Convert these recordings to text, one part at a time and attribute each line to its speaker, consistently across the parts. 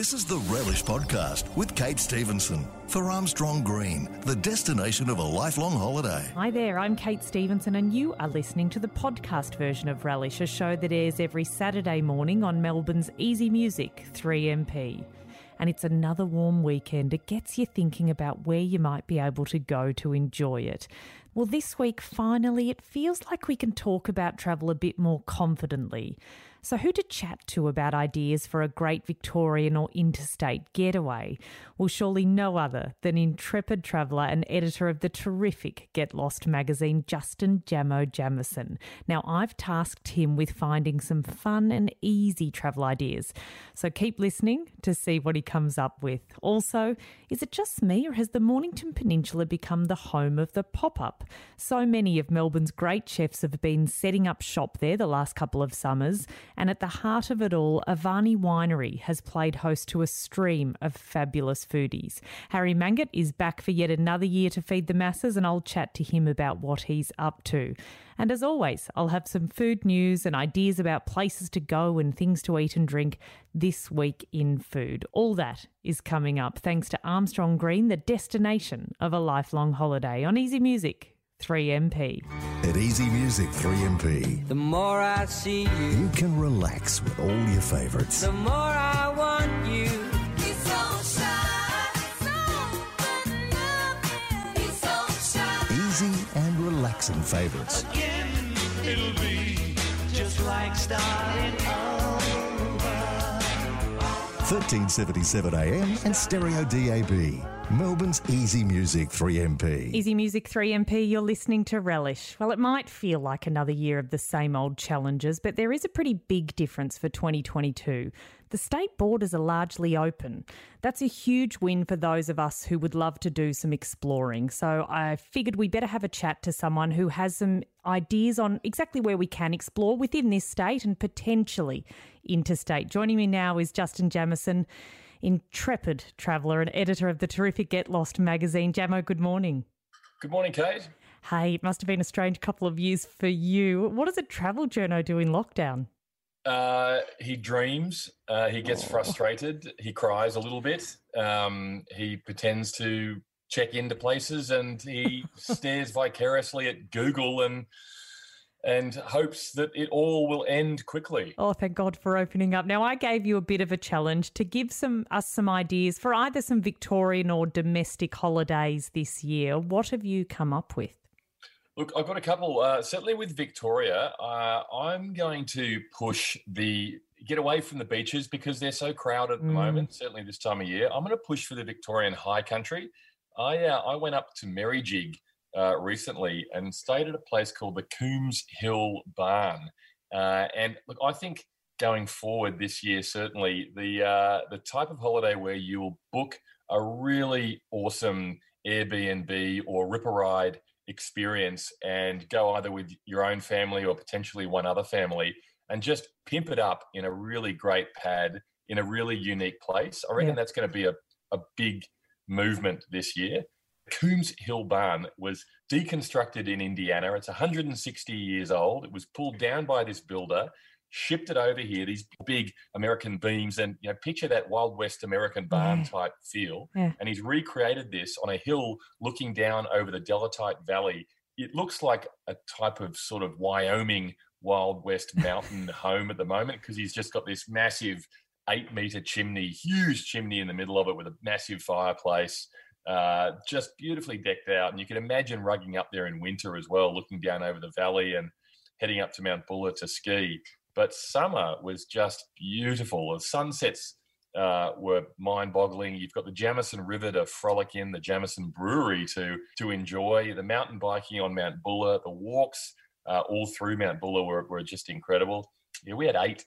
Speaker 1: This is the Relish Podcast with Kate Stevenson for Armstrong Green, the destination of a lifelong holiday.
Speaker 2: Hi there, I'm Kate Stevenson, and you are listening to the podcast version of Relish, a show that airs every Saturday morning on Melbourne's Easy Music 3MP. And it's another warm weekend. It gets you thinking about where you might be able to go to enjoy it. Well, this week, finally, it feels like we can talk about travel a bit more confidently. So, who to chat to about ideas for a great Victorian or interstate getaway? Well, surely no other than intrepid traveller and editor of the terrific Get Lost magazine, Justin Jamo Jamieson. Now, I've tasked him with finding some fun and easy travel ideas. So, keep listening to see what he comes up with. Also, is it just me or has the Mornington Peninsula become the home of the pop up? So many of Melbourne's great chefs have been setting up shop there the last couple of summers. And at the heart of it all, Avani Winery has played host to a stream of fabulous foodies. Harry Mangat is back for yet another year to feed the masses, and I'll chat to him about what he's up to. And as always, I'll have some food news and ideas about places to go and things to eat and drink this week in food. All that is coming up thanks to Armstrong Green, the destination of a lifelong holiday on Easy Music 3MP.
Speaker 1: At Easy Music 3MP,
Speaker 3: The more I see you,
Speaker 1: you can relax with all your favourites.
Speaker 3: the more I want you.
Speaker 4: So shy, so good-looking. He's so shy.
Speaker 1: Easy and relaxing favourites.
Speaker 5: again. It'll be just like starting over.
Speaker 1: 1377 AM and Stereo DAB. Melbourne's Easy Music 3MP.
Speaker 2: Easy Music 3MP, you're listening to Relish. Well, it might feel like another year of the same old challenges, but there is a pretty big difference for 2022. The state borders are largely open. That's a huge win for those of us who would love to do some exploring. So I figured we better have a chat to someone who has some ideas on exactly where we can explore within this state and potentially interstate. Joining me now is Justin Jamieson intrepid traveller and editor of the terrific Get Lost magazine. Jamo, good morning.
Speaker 6: Good morning, Kate.
Speaker 2: Hey, it must have been a strange couple of years for you. What does a travel journo do in lockdown?
Speaker 6: Uh, he dreams. Uh, he gets frustrated. He cries a little bit. Um, he pretends to check into places, and he stares vicariously at Google and and hopes that it all will end quickly.
Speaker 2: Oh, thank God for opening up. Now, I gave you a bit of a challenge to give some us some ideas for either some Victorian or domestic holidays this year. What have you come up with?
Speaker 6: Look, I've got a couple. Uh, certainly with Victoria, uh, I'm going to push the get away from the beaches because they're so crowded at the moment. Certainly this time of year, I'm going to push for the Victorian High Country. I uh, I went up to Merrijig uh, recently and stayed at a place called the Coombs Hill Barn. Uh, and look, I think going forward this year, certainly the uh, the type of holiday where you'll book a really awesome Airbnb or Riparide experience and go either with your own family or potentially one other family and just pimp it up in a really great pad in a really unique place. I reckon
Speaker 2: Yeah.
Speaker 6: that's going to be a, a big movement this year. Coombs Hill Barn was deconstructed in Indiana. It's 160 years old. It was pulled down by this builder, shipped it over here, these big American beams, and you know, picture that Wild West American barn
Speaker 2: Yeah.
Speaker 6: type feel.
Speaker 2: Yeah.
Speaker 6: And he's recreated this on a hill looking down over the Delatite Valley. It looks like a type of sort of Wyoming Wild West mountain home at the moment because he's just got this massive eight meter chimney, huge chimney in the middle of it with a massive fireplace uh, just beautifully decked out. And you can imagine rugging up there in winter as well, looking down over the valley and heading up to Mount Buller to ski. But summer was just beautiful. The sunsets uh, were mind-boggling. You've got the Jamieson River to frolic in, the Jamieson Brewery to to enjoy, the mountain biking on Mount Buller, the walks uh, all through Mount Buller were, were just incredible. Yeah, we had eight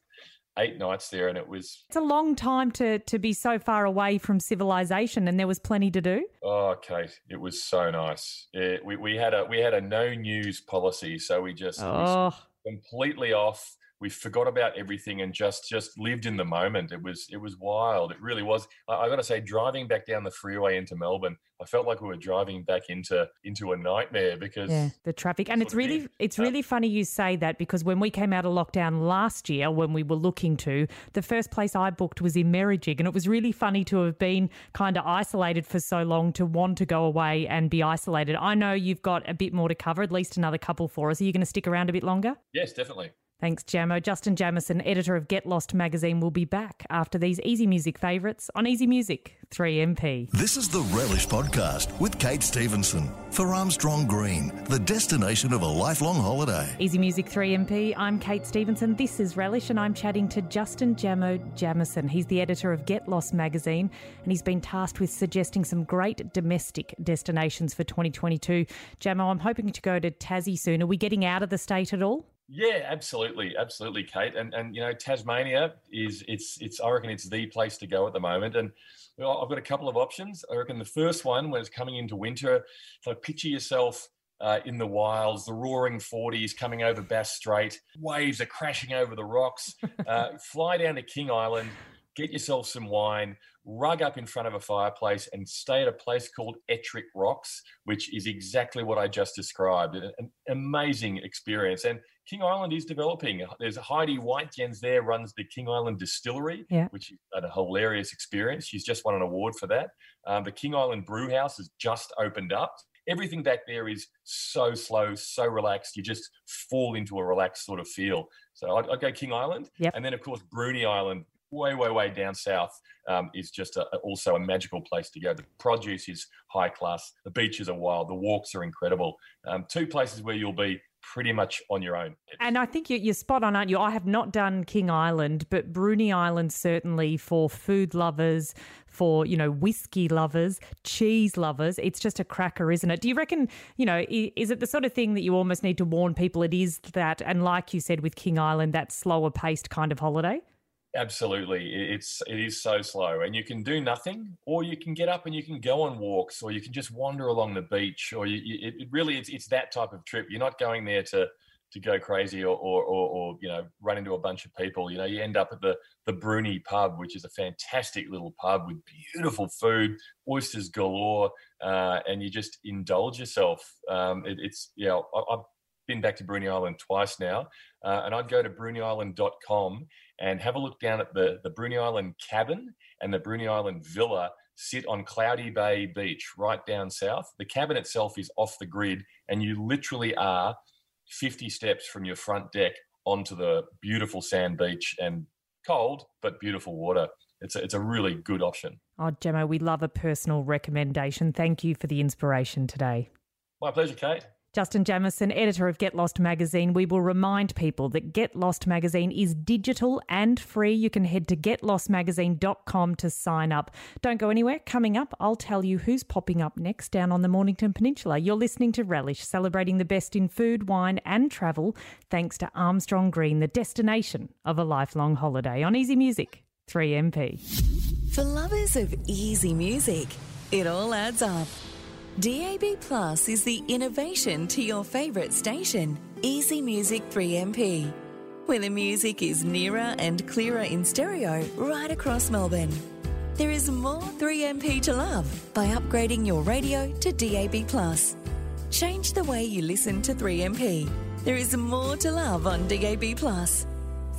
Speaker 6: eight nights there, and it was
Speaker 2: It's a long time to, to be so far away from civilization, and there was plenty to do.
Speaker 6: Oh, Kate, it was so nice. Yeah, we, we had a we had a no news policy, so we just
Speaker 2: Oh,
Speaker 6: completely off. We forgot about everything and just just lived in the moment. It was it was wild. It really was. I, I got to say, driving back down the freeway into Melbourne, I felt like we were driving back into into a nightmare because
Speaker 2: Yeah, the traffic, and it's really it's
Speaker 6: Uh,
Speaker 2: really funny you say that because when we came out of lockdown last year, when we were looking to, the first place I booked was in Merrijig, and it was really funny to have been kind of isolated for so long to want to go away and be isolated. I know you've got a bit more to cover, at least another couple for us. Are you going to stick around a bit longer?
Speaker 6: yes, definitely.
Speaker 2: Thanks, Jamo. Justin Jamieson, editor of Get Lost magazine, will be back after these easy music favourites on Easy Music 3MP.
Speaker 1: This is the Relish Podcast with Kate Stevenson for Armstrong Green, the destination of a lifelong holiday.
Speaker 2: Easy Music 3MP, I'm Kate Stevenson. This is Relish, and I'm chatting to Justin Jamo Jamieson. He's the editor of Get Lost magazine, and he's been tasked with suggesting some great domestic destinations for 2022. Jamo, I'm hoping to go to Tassie soon. Are we getting out of the state at all?
Speaker 6: Yeah, absolutely, absolutely, Kate. And and you know, Tasmania is it's it's I reckon it's the place to go at the moment. And well, I've got a couple of options. I reckon the first one, when it's coming into winter, so picture yourself uh, in the wilds, the roaring 40s coming over Bass Strait, waves are crashing over the rocks. Uh, fly down to King Island, get yourself some wine, rug up in front of a fireplace, and stay at a place called Ettrick Rocks, which is exactly what I just described. An, an amazing experience. And King Island is developing. There's Heidi Whitegens there, runs the King Island Distillery,
Speaker 2: Yeah.
Speaker 6: which is a hilarious experience. She's just won an award for that. Um, the King Island Brew House has just opened up. Everything back there is so slow, so relaxed. You just fall into a relaxed sort of feel. So I'd, I'd go King Island.
Speaker 2: Yep.
Speaker 6: And then, of course, Bruny Island, way, way, way down south, um, is just a, also a magical place to go. The produce is high class. The beaches are wild. The walks are incredible. Um, two places where you'll be pretty much on your own.
Speaker 2: And I think you- you're spot on, aren't you? I have not done King Island, but Bruny Island certainly for food lovers, for you know whiskey lovers, cheese lovers. It's just a cracker, isn't it? Do you reckon? You know, is it the sort of thing that you almost need to warn people? It is that, and like you said with King Island, that slower paced kind of holiday.
Speaker 6: Absolutely, it's it is so slow, and you can do nothing, or you can get up and you can go on walks, or you can just wander along the beach, or you, you, it really it's it's that type of trip. You're not going there to to go crazy or, or or or you know run into a bunch of people. You know, you end up at the the Bruny pub, which is a fantastic little pub with beautiful food, oysters galore, uh, and you just indulge yourself. Um, it, it's you know I, I've been back to Bruny Island twice now, uh, and I'd go to BrunyIsland.com and have a look down at the, the Bruny Island cabin and the Bruny Island villa sit on Cloudy Bay Beach right down south. The cabin itself is off the grid, and you literally are 50 steps from your front deck onto the beautiful sand beach and cold but beautiful water. It's a, it's a really good option.
Speaker 2: Oh, Jamo, we love a personal recommendation. Thank you for the inspiration today.
Speaker 6: My pleasure, Kate.
Speaker 2: Justin Jamieson, editor of Get Lost magazine, we will remind people that Get Lost magazine is digital and free. You can head to getlostmagazine.com to sign up. Don't go anywhere. Coming up, I'll tell you who's popping up next down on the Mornington Peninsula. You're listening to Relish, celebrating the best in food, wine, and travel, thanks to Armstrong Green, the destination of a lifelong holiday on Easy Music 3MP.
Speaker 7: For lovers of easy music, it all adds up. DAB Plus is the innovation to your favourite station, Easy Music 3MP, where the music is nearer and clearer in stereo right across Melbourne. There is more 3MP to love by upgrading your radio to DAB Plus. Change the way you listen to 3MP. There is more to love on DAB Plus.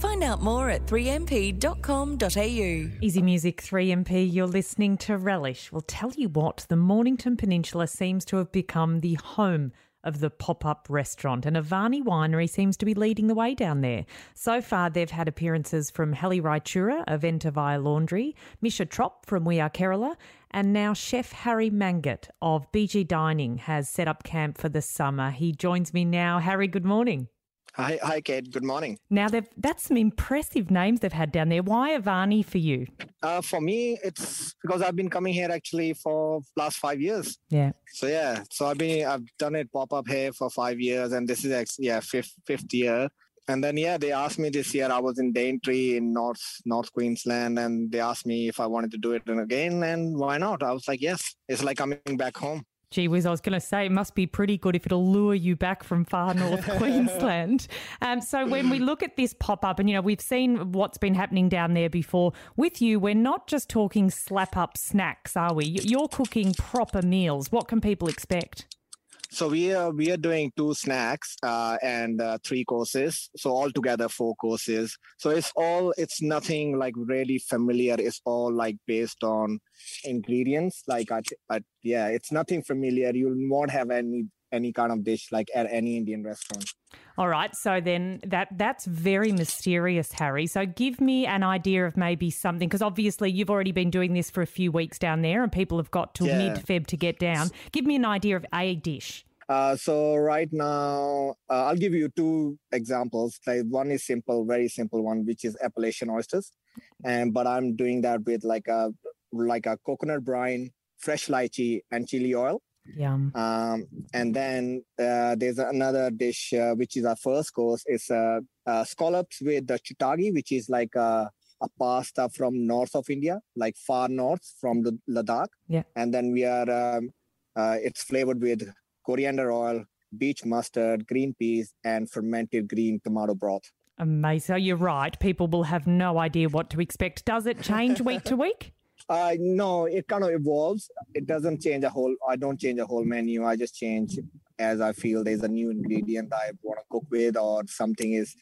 Speaker 7: Find out more at 3mp.com.au.
Speaker 2: Easy Music 3MP, you're listening to Relish. Well, tell you what, the Mornington Peninsula seems to have become the home of the pop up restaurant, and Avani Winery seems to be leading the way down there. So far, they've had appearances from Helly Raichura of Enter via Laundry, Mischa Tropp from We Are Kerala, and now Chef Harry Mangat of BG Dining has set up camp for the summer. He joins me now. Harry, good morning.
Speaker 8: Hi, hi, Kate. Good morning.
Speaker 2: Now, they've, that's some impressive names they've had down there. Why Avani for you?
Speaker 8: Uh, for me, it's because I've been coming here actually for last five years.
Speaker 2: Yeah.
Speaker 8: So yeah, so I've been I've done it pop up here for five years, and this is actually yeah fifth fifth year. And then yeah, they asked me this year. I was in Daintree in North North Queensland, and they asked me if I wanted to do it again, and why not? I was like, yes. It's like coming back home.
Speaker 2: Gee whiz, I was going to say it must be pretty good if it'll lure you back from far north Queensland. Um, so when we look at this pop up, and you know we've seen what's been happening down there before. With you, we're not just talking slap up snacks, are we? You're cooking proper meals. What can people expect?
Speaker 8: So we are we are doing two snacks uh, and uh, three courses. So altogether four courses. So it's all it's nothing like really familiar. It's all like based on ingredients. Like I, I yeah, it's nothing familiar. You won't have any any kind of dish like at any Indian restaurant.
Speaker 2: All right, so then that that's very mysterious, Harry. So give me an idea of maybe something because obviously you've already been doing this for a few weeks down there, and people have got to
Speaker 8: Yeah.
Speaker 2: mid Feb to get down. Give me an idea of a dish.
Speaker 8: Uh, so right now, uh, I'll give you two examples. Like one is simple, very simple one, which is Appellation oysters, and but I'm doing that with like a like a coconut brine, fresh lychee, and chili oil.
Speaker 2: Yum.
Speaker 8: Um, and then uh, there's another dish uh, which is our first course. It's uh, uh, scallops with the chutagi, which is like a, a pasta from north of India, like far north from the Ladakh.
Speaker 2: Yeah.
Speaker 8: And then we are um, uh, it's flavored with coriander oil, beech mustard, green peas, and fermented green tomato broth.
Speaker 2: Amazing. So you're right. People will have no idea what to expect. Does it change week to week?
Speaker 8: Uh, no, it kind of evolves. It doesn't change a whole. I don't change a whole menu. I just change as I feel there's a new ingredient I want to cook with, or something is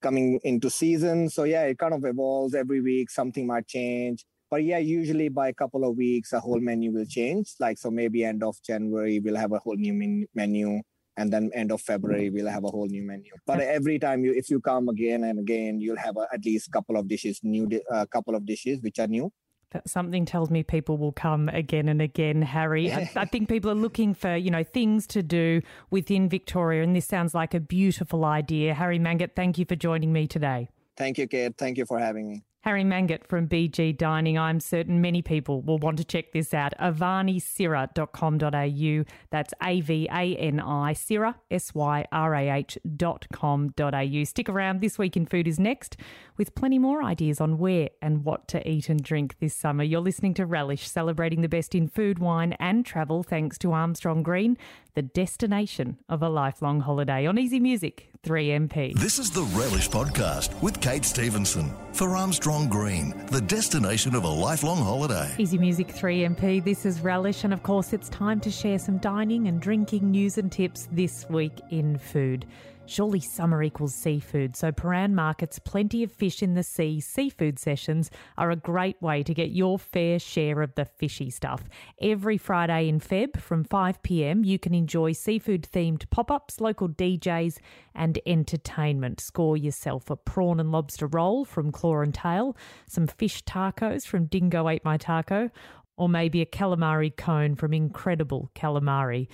Speaker 8: coming into season. So yeah, it kind of evolves every week. Something might change, but yeah, usually by a couple of weeks, a whole menu will change. Like so, maybe end of January we'll have a whole new men- menu. And then end of February we'll have a whole new menu. But every time you, if you come again and again, you'll have a, at least couple of dishes, new, di- uh, couple of dishes which are new.
Speaker 2: That something tells me people will come again and again, Harry. I, I think people are looking for, you know, things to do within Victoria, and this sounds like a beautiful idea. Harry Mangat, thank you for joining me today.
Speaker 8: Thank you, Kate. Thank you for having me.
Speaker 2: Harry Mangat from BG Dining. I'm certain many people will want to check this out. avanisyrah.com.au. That's A V A N I Syrah, S Y R A H dot com dot au. Stick around. This Week in Food is next with plenty more ideas on where and what to eat and drink this summer. You're listening to Relish, celebrating the best in food, wine, and travel thanks to Armstrong Green, the destination of a lifelong holiday on Easy Music 3MP.
Speaker 1: This is the Relish Podcast with Kate Stevenson for Armstrong Green, the destination of a lifelong holiday.
Speaker 2: Easy Music 3MP, this is Relish, and of course, it's time to share some dining and drinking news and tips this week in food. Surely summer equals seafood, so Prahran Market's Plenty of Fish in the Sea seafood sessions are a great way to get your fair share of the fishy stuff. Every Friday in Feb from 5pm, you can enjoy seafood themed pop ups, local DJs, and entertainment. Score yourself a prawn and lobster roll from Claw and Tail, some fish tacos from Dingo Ate My Taco, or maybe a calamari cone from Incredible Calamari.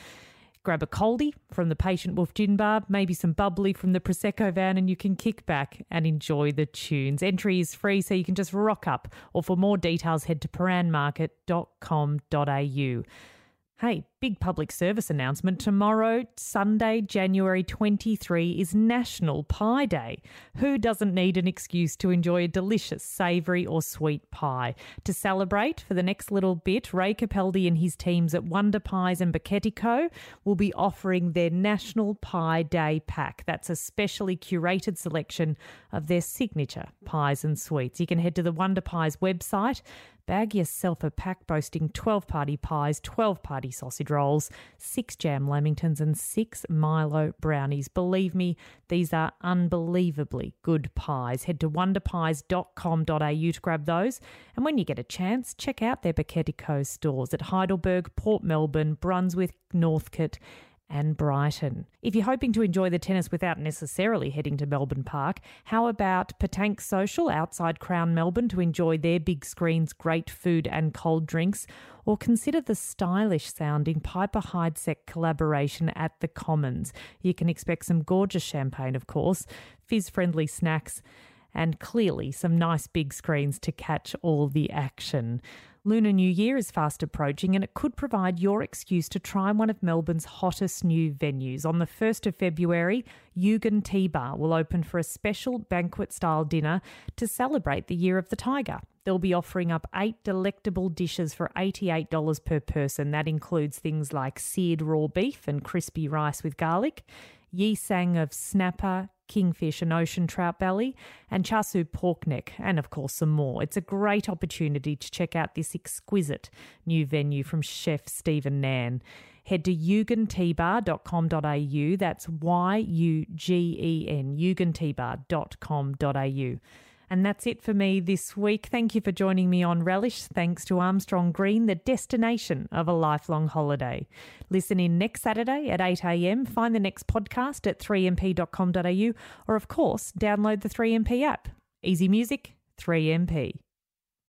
Speaker 2: Grab a coldie from the Patient Wolf Gin Bar, maybe some bubbly from the Prosecco van, and you can kick back and enjoy the tunes. Entry is free, so you can just rock up. Or for more details, head to prahranmarket.com.au. Hey, big public service announcement. Tomorrow, Sunday, January 23, is National Pie Day. Who doesn't need an excuse to enjoy a delicious, savoury, or sweet pie? To celebrate for the next little bit, Ray Capaldi and his teams at Wonder Pies and Bacchetti Co. will be offering their National Pie Day pack. That's a specially curated selection of their signature pies and sweets. You can head to the Wonder Pies website Bag yourself a pack boasting 12 party pies, 12 party sausage rolls, 6 jam lamingtons, and 6 Milo brownies. Believe me, these are unbelievably good pies. Head to wonderpies.com.au to grab those. And when you get a chance, check out their Bacchetti Co stores at Heidelberg, Port Melbourne, Brunswick, Northcote, and Brighton. If you're hoping to enjoy the tennis without necessarily heading to Melbourne Park, how about Pétanque Social outside Crown Melbourne to enjoy their big screens, great food and cold drinks? Or consider the stylish sounding Piper Heidsieck collaboration at the Commons. You can expect some gorgeous champagne, of course, fizz friendly snacks, and clearly some nice big screens to catch all the action. Lunar New Year is fast approaching and it could provide your excuse to try one of Melbourne's hottest new venues. On the 1st of February, Yugen Tea Bar will open for a special banquet style dinner to celebrate the Year of the Tiger. They'll be offering up eight delectable dishes for $88 per person. That includes things like seared raw beef and crispy rice with garlic, yisang of snapper, kingfish and ocean trout belly, and char siu pork neck, and of course some more. It's a great opportunity to check out this exquisite new venue from chef Stephen Nairn. Head to yugenteabar.com.au. That's Y U G E N, yugenteabar.com.au. And that's it for me this week. Thank you for joining me on Relish. Thanks to Armstrong Green, the destination of a lifelong holiday. Listen in next Saturday at 8am. Find the next podcast at 3mp.com.au or, of course, download the 3MP app. Easy music, 3MP.